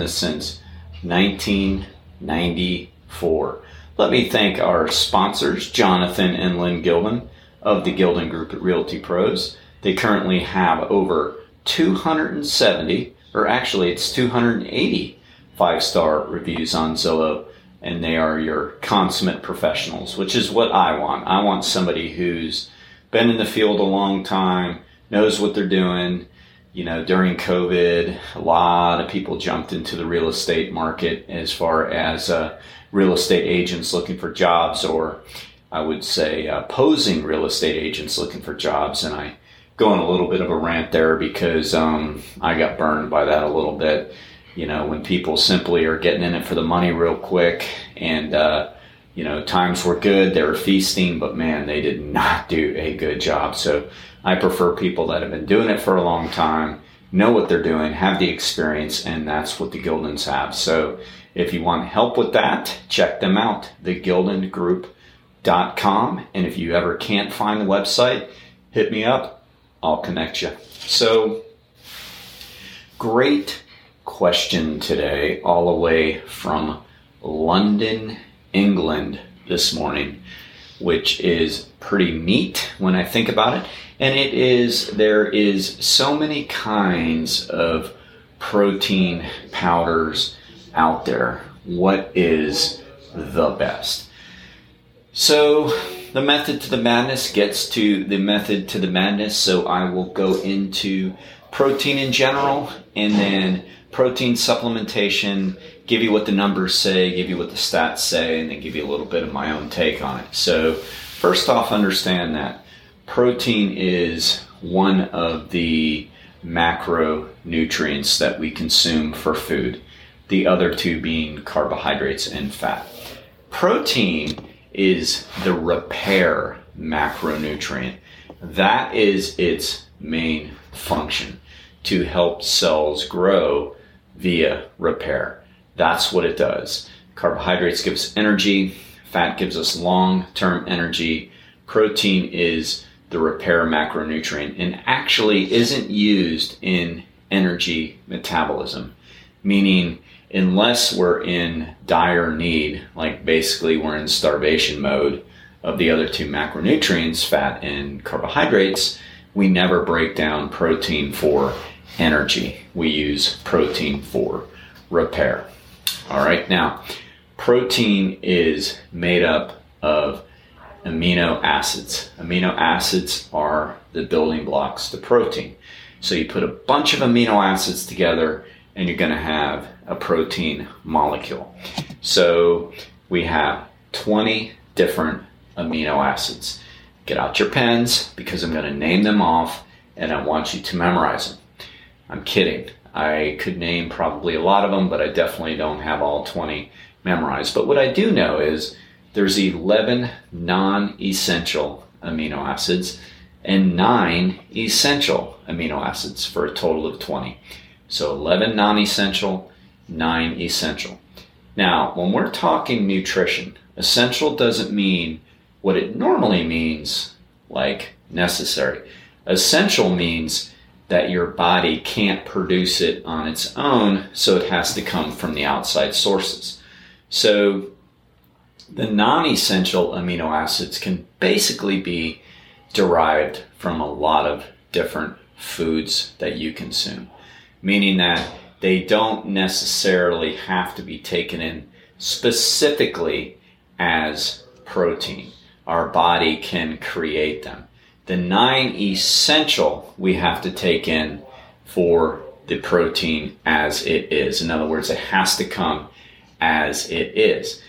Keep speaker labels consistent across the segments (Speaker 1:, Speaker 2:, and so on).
Speaker 1: business since 1994. Let me thank our sponsors, Jonathan and Lynn Gilden of the Gilden Group at Realty Pros. They currently have over 270, or actually it's 280 five star reviews on Zillow, and they are your consummate professionals, which is what I want. I want somebody who's been in the field a long time, knows what they're doing. You know, during COVID, a lot of people jumped into the real estate market as far as uh, real estate agents looking for jobs, or I would say uh, posing real estate agents looking for jobs. And I go on a little bit of a rant there because um, I got burned by that a little bit. You know, when people simply are getting in it for the money real quick and, uh, you know, times were good, they were feasting, but man, they did not do a good job. So I prefer people that have been doing it for a long time, know what they're doing, have the experience, and that's what the Gildens have. So if you want help with that, check them out, thegildengroup.com. And if you ever can't find the website, hit me up. I'll connect you. So, great question today, all the way from London, England this morning, which is pretty neat when I think about it. And it is, there is so many kinds of protein powders out there. What is the best? So, the method to the madness gets to the method to the madness. So, I will go into protein in general and then protein supplementation, give you what the numbers say, give you what the stats say, and then give you a little bit of my own take on it. So, first off, understand that protein is one of the macronutrients that we consume for food the other two being carbohydrates and fat. Protein is the repair macronutrient. That is its main function to help cells grow via repair. That's what it does. Carbohydrates give us energy, fat gives us long term energy. Protein is the repair macronutrient and actually isn't used in energy metabolism, meaning unless we're in dire need, like basically we're in starvation mode of the other two macronutrients, fat and carbohydrates, we never break down protein for energy. We use protein for repair. All right, now protein is made up of amino acids. Amino acids are the building blocks to protein. So you put a bunch of amino acids together and you're going to have a protein molecule. So we have 20 different amino acids. Get out your pens because I'm going to name them off and I want you to memorize them. I'm kidding. I could name probably a lot of them, but I definitely don't have all 20 memorized. But what I do know is there's 11 non essential amino acids and 9 essential amino acids for a total of 20. So 11 non essential, 9 essential. Now, when we're talking nutrition, essential doesn't mean what it normally means, like necessary. Essential means that your body can't produce it on its own, so it has to come from the outside sources. So, the non essential amino acids can basically be derived from a lot of different foods that you consume meaning that they don't necessarily have to be taken in specifically as protein. Our body can create them. The nine essential we have to take in for the protein as it is. In other words, it has to come as it is.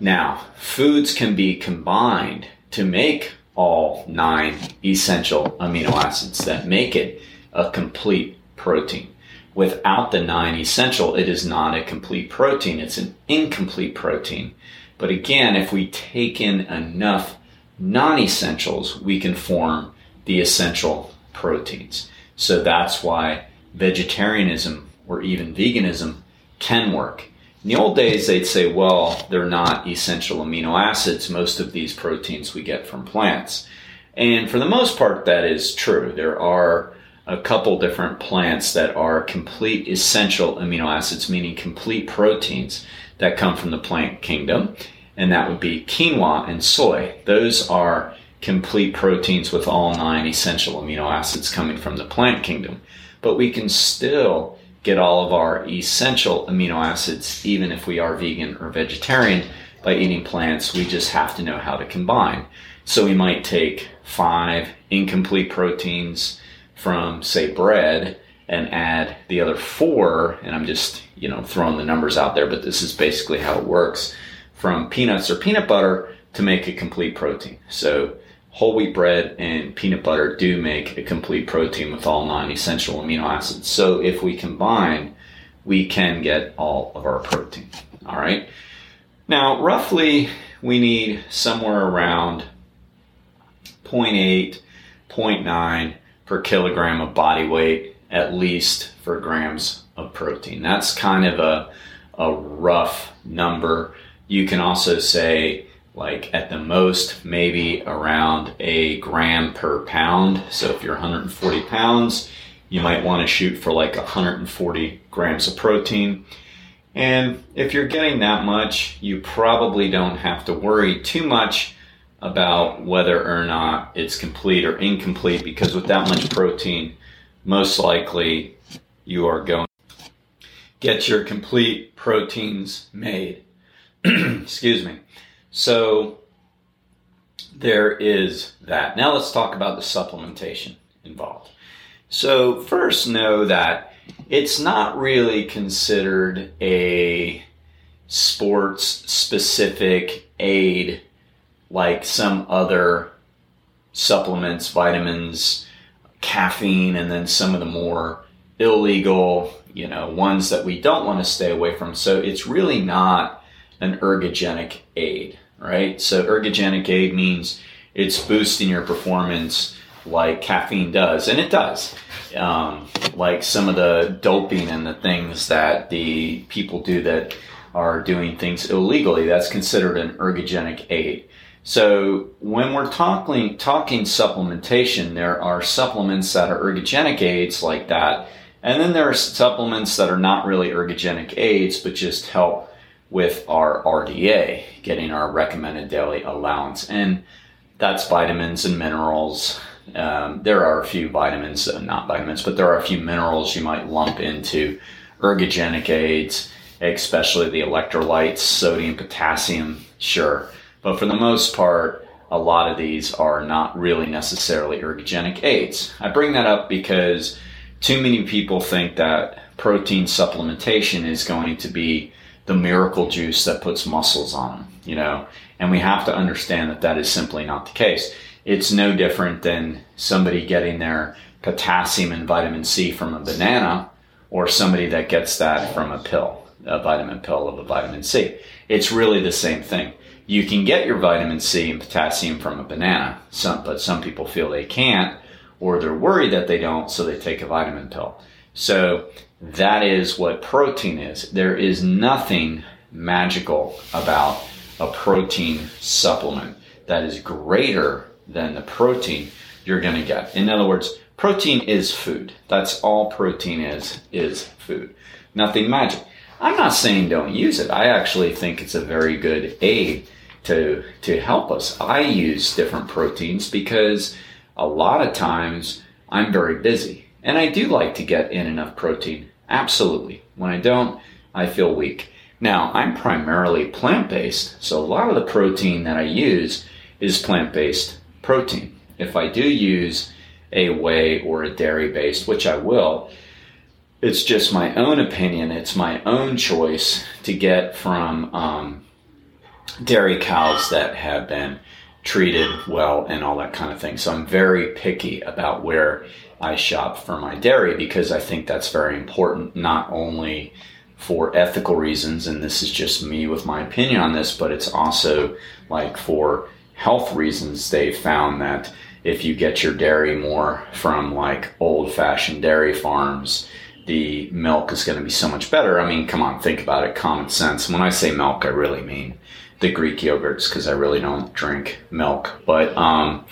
Speaker 1: Now, foods can be combined to make all nine essential amino acids that make it a complete protein. Without the nine essential, it is not a complete protein. It's an incomplete protein. But again, if we take in enough non essentials, we can form the essential proteins. So that's why vegetarianism or even veganism can work. In the old days, they'd say, well, they're not essential amino acids. Most of these proteins we get from plants. And for the most part, that is true. There are a couple different plants that are complete essential amino acids, meaning complete proteins that come from the plant kingdom, and that would be quinoa and soy. Those are complete proteins with all nine essential amino acids coming from the plant kingdom. But we can still get all of our essential amino acids even if we are vegan or vegetarian by eating plants. We just have to know how to combine. So we might take five incomplete proteins from, say, bread and add the other four, and I'm just, you know, throwing the numbers out there, but this is basically how it works from peanuts or peanut butter to make a complete protein. So whole wheat bread and peanut butter do make a complete protein with all nine essential amino acids. So if we combine, we can get all of our protein. All right. Now, roughly, we need somewhere around 0.8, 0.9 per kilogram of body weight, at least for grams of protein. That's kind of a, a rough number. You can also say, like at the most, maybe around a gram per pound. So if you're 140 pounds, you might want to shoot for like 140 grams of protein. And if you're getting that much, you probably don't have to worry too much about whether or not it's complete or incomplete because with that much protein, most likely you are going to get your complete proteins made. Excuse me. So there is that. Now let's talk about the supplementation involved. So, first, know that it's not really considered a sports specific aid like some other supplements, vitamins, caffeine, and then some of the more illegal, you know, ones that we don't want to stay away from. So it's really not an ergogenic aid, right? So ergogenic aid means it's boosting your performance like caffeine does, and it does. Um, like some of the doping and the things that the people do that are doing things illegally, that's considered an ergogenic aid. So when we're talking talking supplementation, there are supplements that are ergogenic aids like that, and then there are supplements that are not really ergogenic aids, but just help with our RDA, getting our recommended daily allowance, and that's vitamins and minerals, um, there are a few vitamins, uh, not vitamins, but there are a few minerals you might lump into ergogenic aids, especially the electrolytes, sodium, potassium, sure. But for the most part, a lot of these are not really necessarily ergogenic aids. I bring that up because too many people think that protein supplementation is going to be the miracle juice that puts muscles on them, you know, and we have to understand that that is simply not the case it's no different than somebody getting their potassium and vitamin C from a banana or somebody that gets that from a pill, a vitamin pill of a vitamin C. It's really the same thing. You can get your vitamin C and potassium from a banana, some, but some people feel they can't or they're worried that they don't, so they take a vitamin pill. So that is what protein is. There is nothing magical about a protein supplement that is greater than the protein you're going to get. In other words, protein is food. That's all protein is, is food. Nothing magic. I'm not saying don't use it. I actually think it's a very good aid to, to help us. I use different proteins because a lot of times I'm very busy and I do like to get in enough protein. Absolutely. When I don't, I feel weak. Now, I'm primarily plant based, so a lot of the protein that I use is plant based protein. If I do use a whey or a dairy based, which I will, it's just my own opinion. It's my own choice to get from um, dairy cows that have been treated well and all that kind of thing. So I'm very picky about where I shop for my dairy because I think that's very important, not only for ethical reasons, and this is just me with my opinion on this, but it's also like for health reasons, they found that if you get your dairy more from like old fashioned dairy farms, the milk is going to be so much better. I mean, come on, think about it, common sense. When I say milk, I really mean the Greek yogurts because I really don't drink milk. But um,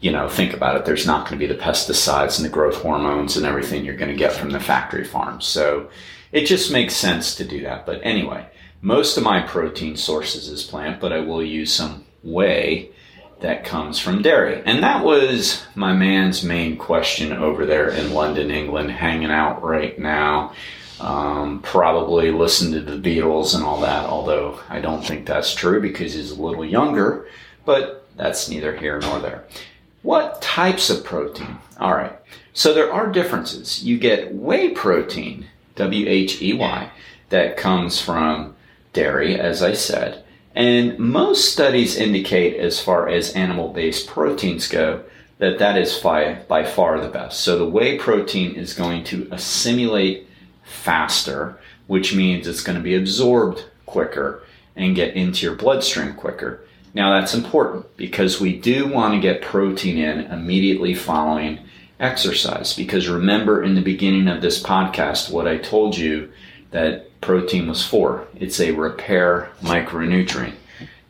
Speaker 1: you know, think about it. There's not going to be the pesticides and the growth hormones and everything you're going to get from the factory farms. So it just makes sense to do that. But anyway, most of my protein sources is plant, but I will use some whey that comes from dairy. And that was my man's main question over there in London, England, hanging out right now. Um, probably listened to the Beatles and all that, although I don't think that's true because he's a little younger, but that's neither here nor there. What types of protein? All right, so there are differences. You get whey protein, W H E Y, that comes from dairy, as I said. And most studies indicate, as far as animal based proteins go, that that is by, by far the best. So the whey protein is going to assimilate faster, which means it's going to be absorbed quicker and get into your bloodstream quicker. Now that's important because we do want to get protein in immediately following exercise. Because remember in the beginning of this podcast, what I told you that protein was for it's a repair micronutrient.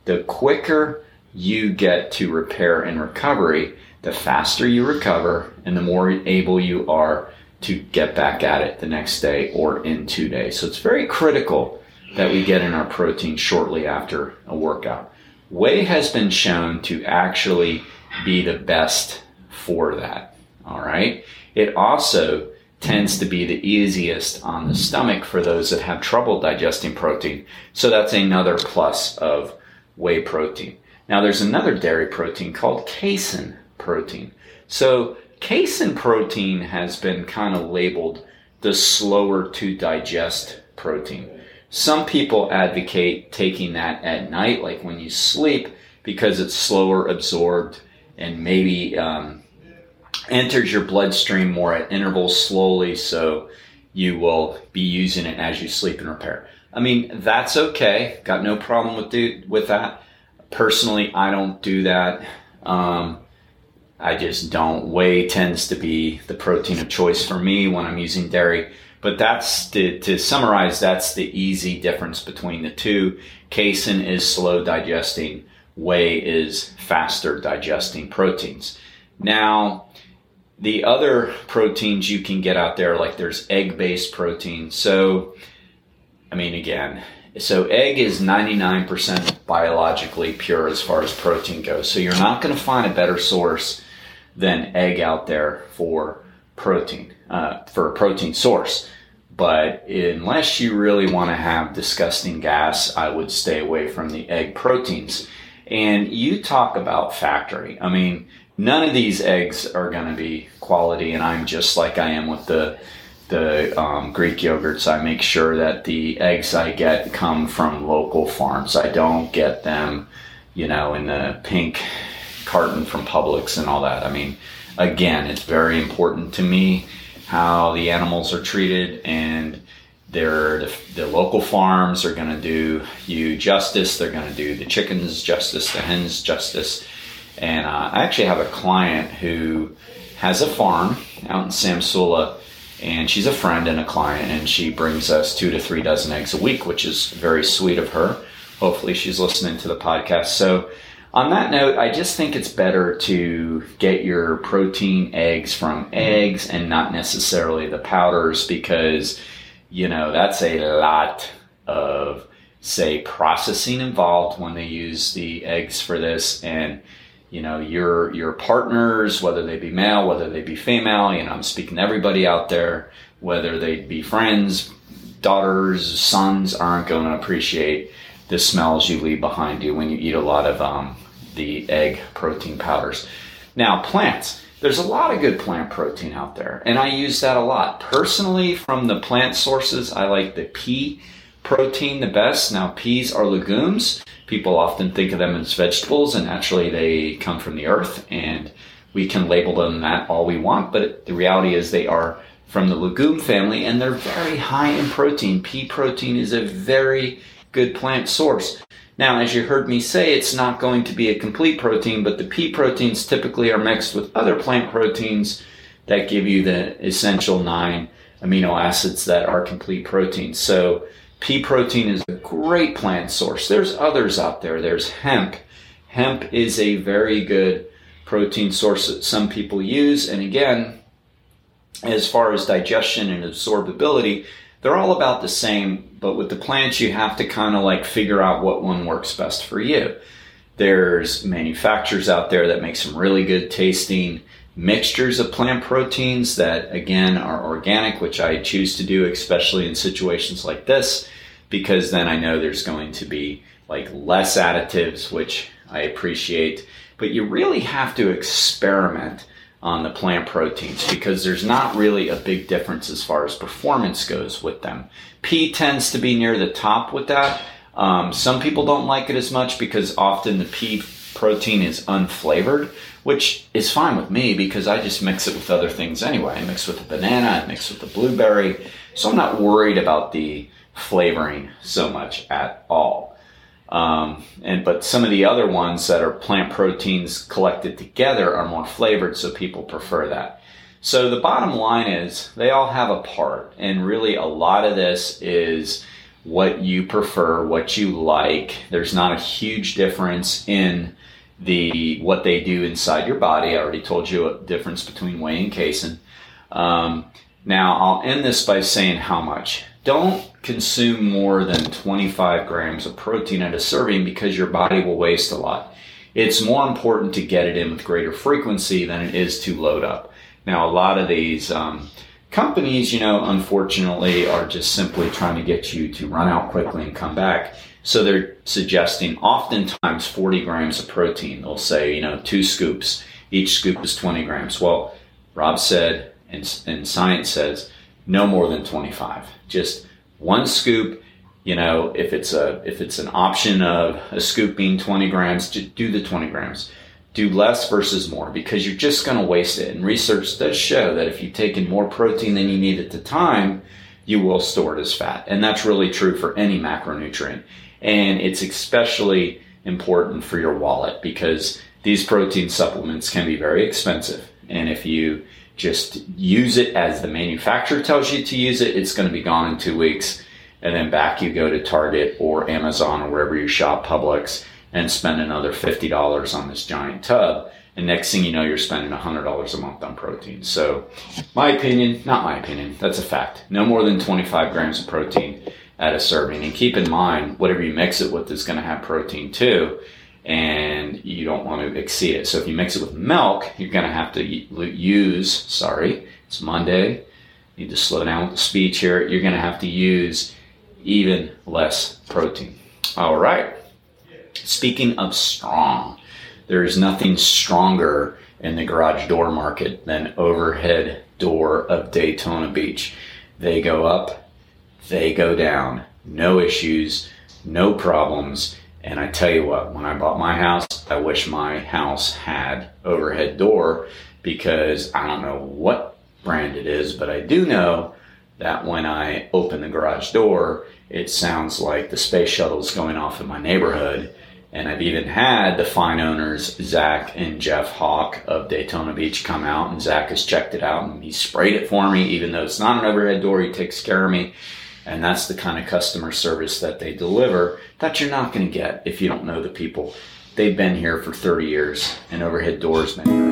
Speaker 1: The quicker you get to repair and recovery, the faster you recover and the more able you are to get back at it the next day or in two days. So it's very critical that we get in our protein shortly after a workout. Whey has been shown to actually be the best for that. All right. It also tends to be the easiest on the stomach for those that have trouble digesting protein. So that's another plus of whey protein. Now there's another dairy protein called casein protein. So casein protein has been kind of labeled the slower to digest protein. Some people advocate taking that at night, like when you sleep, because it's slower absorbed and maybe um, enters your bloodstream more at intervals slowly, so you will be using it as you sleep and repair. I mean, that's okay. Got no problem with do, with that. Personally, I don't do that. Um, I just don't. Whey tends to be the protein of choice for me when I'm using dairy. But that's to, to summarize, that's the easy difference between the two. Casein is slow digesting, whey is faster digesting proteins. Now, the other proteins you can get out there, like there's egg based protein. So, I mean, again, so egg is 99% biologically pure as far as protein goes. So you're not going to find a better source than egg out there for protein, uh, for a protein source. But unless you really want to have disgusting gas, I would stay away from the egg proteins. And you talk about factory. I mean, none of these eggs are going to be quality, and I'm just like I am with the the um, Greek yogurts. I make sure that the eggs I get come from local farms. I don't get them, you know, in the pink carton from Publix and all that. I mean, again, it's very important to me how the animals are treated and they're the, the local farms are going to do you justice they're going to do the chickens justice the hens justice and uh, I actually have a client who has a farm out in Samsula, and she's a friend and a client, and she brings us two to three dozen eggs a week, which is very sweet of her. Hopefully, she's listening to the podcast. So, on that note, I just think it's better to get your protein eggs from mm-hmm. eggs and not necessarily the powders because, you know, that's a lot of, say, processing involved when they use the eggs for this. And you know your your partners whether they be male whether they be female you know i'm speaking to everybody out there whether they be friends daughters sons aren't going to appreciate the smells you leave behind you when you eat a lot of um, the egg protein powders. Now plants there's a lot of good plant protein out there and i use that a lot. Personally from the plant sources i like the pea protein the best. Now peas are legumes. People often think of them as vegetables, and naturally they come from the earth, and we can label them that all we want, but the reality is they are from the legume family, and they're very high in protein. Pea protein is a very good plant source. Now, as you heard me say, it's not going to be a complete protein, but the pea proteins typically are mixed with other plant proteins that give you the essential nine amino acids that are complete proteins. So Pea protein is a great plant source. There's others out there. There's hemp. Hemp is a very good protein source that some people use. And again, as far as digestion and absorbability, they're all about the same, but with the plants, you have to kind of like figure out what one works best for you. There's manufacturers out there that make some really good tasting mixtures of plant proteins that again are organic, which I choose to do, especially in situations like this, because then I know there's going to be like less additives, which I appreciate. But you really have to experiment on the plant proteins because there's not really a big difference as far as performance goes with them. Pea tends to be near the top with that. Um, some people don't like it as much because often the pea protein is unflavored, which is fine with me because I just mix it with other things anyway. I mix with the banana, I mix with the blueberry, so I'm not worried about the flavoring so much at all. Um, and but some of the other ones that are plant proteins collected together are more flavored, so people prefer that. So the bottom line is they all have a part, and really a lot of this is what you prefer, what you like. There's not a huge difference in the what they do inside your body. I already told you a difference between whey and casein. Um, now I'll end this by saying how much. Don't consume more than 25 grams of protein at a serving because your body will waste a lot. It's more important to get it in with greater frequency than it is to load up. Now, a lot of these um, companies, you know, unfortunately, are just simply trying to get you to run out quickly and come back. So they're suggesting oftentimes 40 grams of protein. They'll say, you know, two scoops. Each scoop is 20 grams. Well, Rob said, and, and science says, no more than 25. Just one scoop. You know, if it's a if it's an option of a scoop being 20 grams, do the 20 grams. Do less versus more because you're just going to waste it. And research does show that if you take in more protein than you need at the time, you will store it as fat. And that's really true for any macronutrient. And it's especially important for your wallet because these protein supplements can be very expensive. And if you just use it as the manufacturer tells you to use it. It's going to be gone in two weeks. And then back you go to Target or Amazon or wherever you shop, Publix, and spend another $50 on this giant tub. And next thing you know, you're spending $100 a month on protein. So, my opinion, not my opinion, that's a fact. No more than 25 grams of protein at a serving. And keep in mind, whatever you mix it with is going to have protein too and you don't want to exceed it. So if you mix it with milk, you're going to have to use, sorry, it's Monday, need to slow down with the speech here, you're going to have to use even less protein. All right. Speaking of strong, there is nothing stronger in the garage door market than overhead door of Daytona Beach. They go up, they go down, no issues, no problems and I tell you what, when I bought my house, I wish my house had overhead door because I don't know what brand it is, but I do know that when I open the garage door, it sounds like the space shuttle is going off in my neighborhood. And I've even had the fine owners, Zach and Jeff Hawke of Daytona Beach, come out, and Zach has checked it out and he sprayed it for me, even though it's not an overhead door. He takes care of me. And that's the kind of customer service that they deliver that you're not going to get if you don't know the people. They've been here for 30 years and overhead doors here